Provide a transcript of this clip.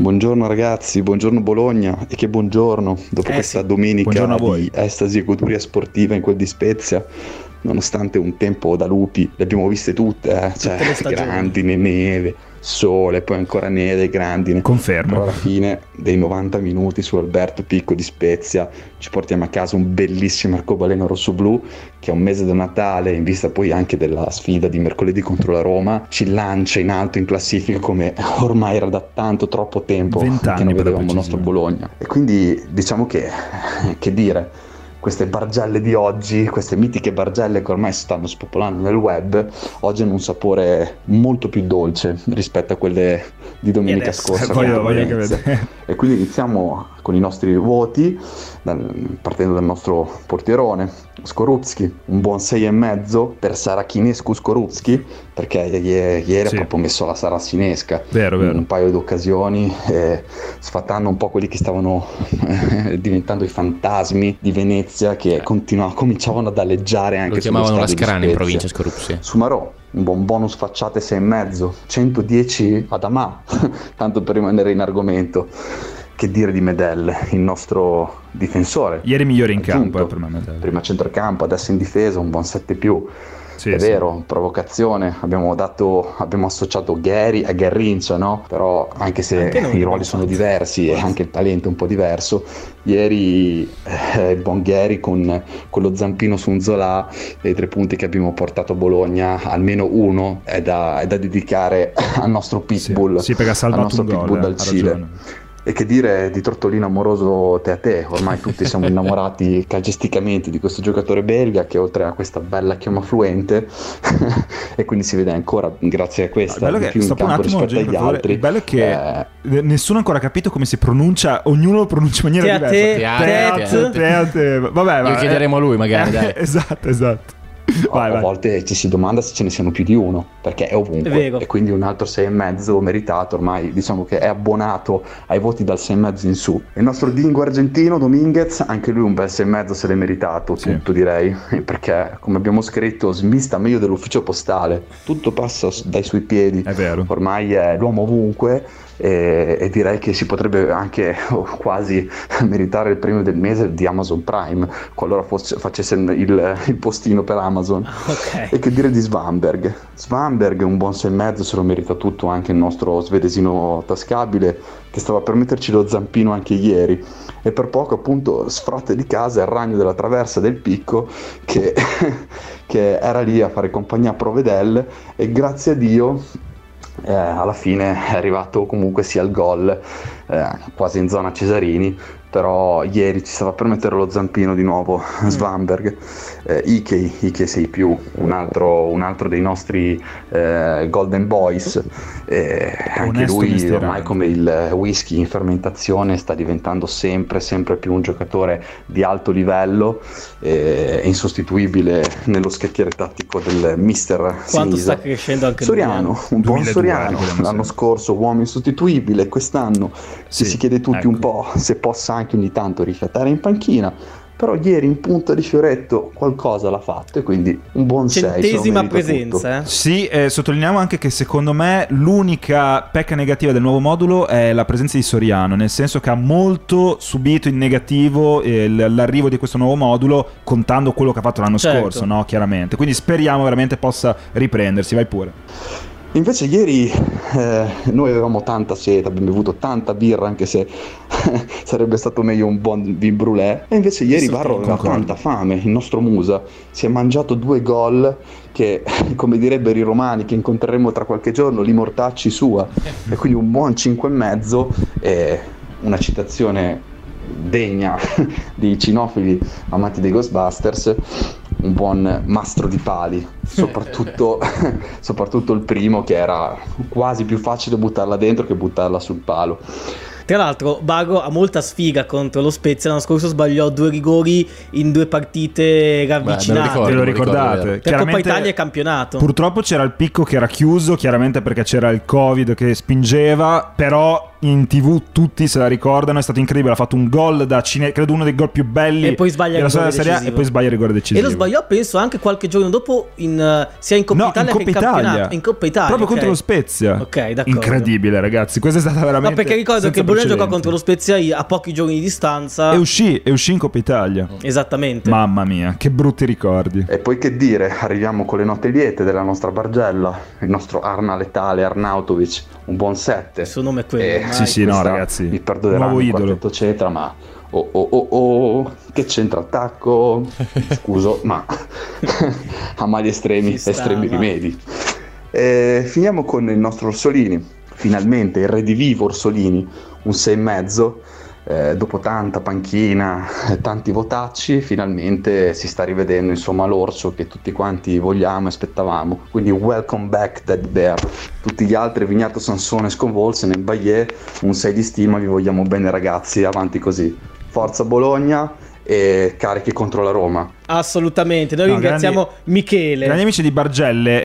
Buongiorno ragazzi, buongiorno Bologna. E che buongiorno dopo Eh questa sì. domenica di estasi e goduria sportiva in quel di Spezia. Nonostante un tempo da lupi, le abbiamo viste tutte, eh, cioè grandine, neve, sole, poi ancora neve, grandine. Però Confermo. alla fine dei 90 minuti su Alberto Picco di Spezia ci portiamo a casa un bellissimo arcobaleno rosso-blu che a un mese da Natale, in vista poi anche della sfida di mercoledì contro la Roma, ci lancia in alto in classifica come ormai era da tanto troppo tempo che non vedevamo il nostro. Bologna. E quindi diciamo che, che dire, queste bargelle di oggi, queste mitiche bargelle che ormai si stanno spopolando nel web, oggi hanno un sapore molto più dolce rispetto a quelle di domenica adesso? scorsa. Eh, voglio- voglio che Venezia. vede. E quindi iniziamo con i nostri voti, dal- partendo dal nostro portierone, Skorupski, un buon 6,5 per Sarachinescu Skorupski, perché ieri Sì. ha proprio messo la Saracinesca Vero, in vero. un paio di occasioni, eh, sfatando un po' quelli che stavano eh, diventando i fantasmi di Venezia che cominciavano ad alleggiare anche Lo chiamavano la scrana in provincia Scorupsi. Sumarò, un buon bonus facciate 6,5, 110 ad Amà, tanto per rimanere in argomento. Che dire di Medel, il nostro difensore? Ieri migliore in Aggiunto. campo, eh. Medel. Prima centrocampo, adesso in difesa, un buon 7 più. Sì, è sì. vero, provocazione, abbiamo, dato, abbiamo associato Gary a Garrincha, no? Però anche se Anche i ruoli sono diversi e anche il talento è un po' diverso, ieri eh, il buon Gary con, con lo zampino su un Zola e i tre punti che abbiamo portato a Bologna, almeno uno è da, è da dedicare al nostro Sì, pitbull, sì, perché ha al salvato nostro un gol. pitbull eh, dal Cile. ragione. E che dire di Tortolino amoroso te a te, ormai tutti siamo innamorati calcisticamente di questo giocatore belga che oltre a questa bella chioma fluente e quindi si vede ancora grazie a questa di che, più in campo attimo, rispetto agli favore. altri. Il bello è che Eh, nessuno ha ancora capito come si pronuncia, ognuno lo pronuncia in maniera Te diversa. te, te a te. te a te. Vabbè, Glielo va, chiederemo a lui, magari, eh, dai. Esatto, esatto. Vai, a vai. volte ci si domanda se ce ne siano più di uno perché è ovunque. È e quindi un altro 6,5 meritato ormai diciamo che è abbonato ai voti dal 6,5 in su. Il nostro dingo argentino Dominguez anche lui un bel 6,5 se l'è meritato Sì. tutto direi. Perché come abbiamo scritto smista meglio dell'ufficio postale. Tutto passa dai suoi piedi. È vero. ormai è l'uomo ovunque e, e direi che si potrebbe anche oh, quasi meritare il premio del mese di Amazon Prime qualora fosse, facesse il, il postino per Amazon Ok. e che dire di Svanberg? Svanberg un buon 6,5 se lo merita tutto anche il nostro svedesino tascabile che stava per metterci lo zampino anche ieri e per poco appunto sfratte di casa il ragno della traversa del picco che, che era lì a fare compagnia a Provedel e grazie a Dio eh, alla fine è arrivato comunque sia il gol eh, quasi in zona Cesarini però ieri ci stava per mettere lo zampino di nuovo Svanberg eh, Ike, Ike 6 più un altro, un altro dei nostri eh, Golden Boys eh, anche lui mestierante. ormai come il whisky in fermentazione sta diventando sempre sempre più un giocatore di alto livello eh, insostituibile nello scacchiere tattico del mister Quanto Sinisa. sta crescendo anche lui, Soriano, eh? un buon 2002, Soriano, l'anno scorso uomo insostituibile, quest'anno Sì, si chiede tutti ecco. un po' se possa anche ogni tanto rifiatare in panchina, però ieri in punta di fioretto qualcosa l'ha fatto e quindi un buon 6. Centesima presenza, eh? Sì, eh, sottolineiamo anche che secondo me l'unica pecca negativa del nuovo modulo è la presenza di Soriano, nel senso che ha molto subito in negativo eh, l'arrivo di questo nuovo modulo, contando quello che ha fatto l'anno Certo. scorso, no? Chiaramente. Quindi speriamo veramente possa riprendersi, vai pure. Invece ieri eh, noi avevamo tanta sete, abbiamo bevuto tanta birra anche se sarebbe stato meglio un buon vin brûlé. E invece ieri Sì, Varro aveva concordo. tanta fame, il nostro Musa. Si è mangiato due gol che come direbbero i romani che incontreremo tra qualche giorno, li mortacci sua. E quindi un buon 5,5 e una citazione degna di cinofili amanti dei Ghostbusters un buon mastro di pali soprattutto, soprattutto il primo che era quasi più facile buttarla dentro che buttarla sul palo Tra l'altro, Bago ha molta sfiga contro lo Spezia. L'anno scorso sbagliò due rigori in due partite ravvicinate. ricordo, Ve lo me lo ricordo, ricordate? per Coppa Italia e campionato. Purtroppo c'era il picco che era chiuso, chiaramente perché c'era il Covid che spingeva, però in tv tutti se la ricordano, è stato incredibile, ha fatto un gol da cine- credo uno dei gol più belli E poi sbaglia della storia rigore della Serie A e poi sbaglia il rigore decisivo. E lo sbagliò, penso, anche qualche giorno dopo, in, eh, sia in Coppa No, Italia in che in Coppa Italia. campionato. In Coppa Italia. Proprio ok. contro lo Spezia. Ok, d'accordo. Incredibile, ragazzi. Questa è stata veramente. No, perché ricordo che Bologna giocò contro lo Spezia a pochi giorni di distanza. E uscì, e uscì in Coppa Italia. Esattamente. Mamma mia, che brutti ricordi. E poi che dire, arriviamo con le note liete della nostra Bargella, il nostro Arna Letale Arnautovic, un buon 7. Il suo nome è quello. Eh, ormai. Sì, sì, no, ragazzi, Mi perdoneranno nuovo il idolo. quartetto eccetera, ma oh oh oh oh, che c'entra attacco? Scuso, ma a mali estremi, sta, estremi va. rimedi. E finiamo con il nostro Orsolini, finalmente il redivivo Orsolini, un 6,5. Eh, dopo tanta panchina, tanti votacci, finalmente si sta rivedendo insomma l'orso che tutti quanti vogliamo e aspettavamo. Quindi welcome back Dead Bear. Tutti gli altri, Vignato Sansone, Sconvolsen e Bayer, un 6 di stima, vi vogliamo bene ragazzi, avanti così. Forza Bologna e carichi contro la Roma. Assolutamente. Noi No, ringraziamo Michele. Grandi amici di Bargelle,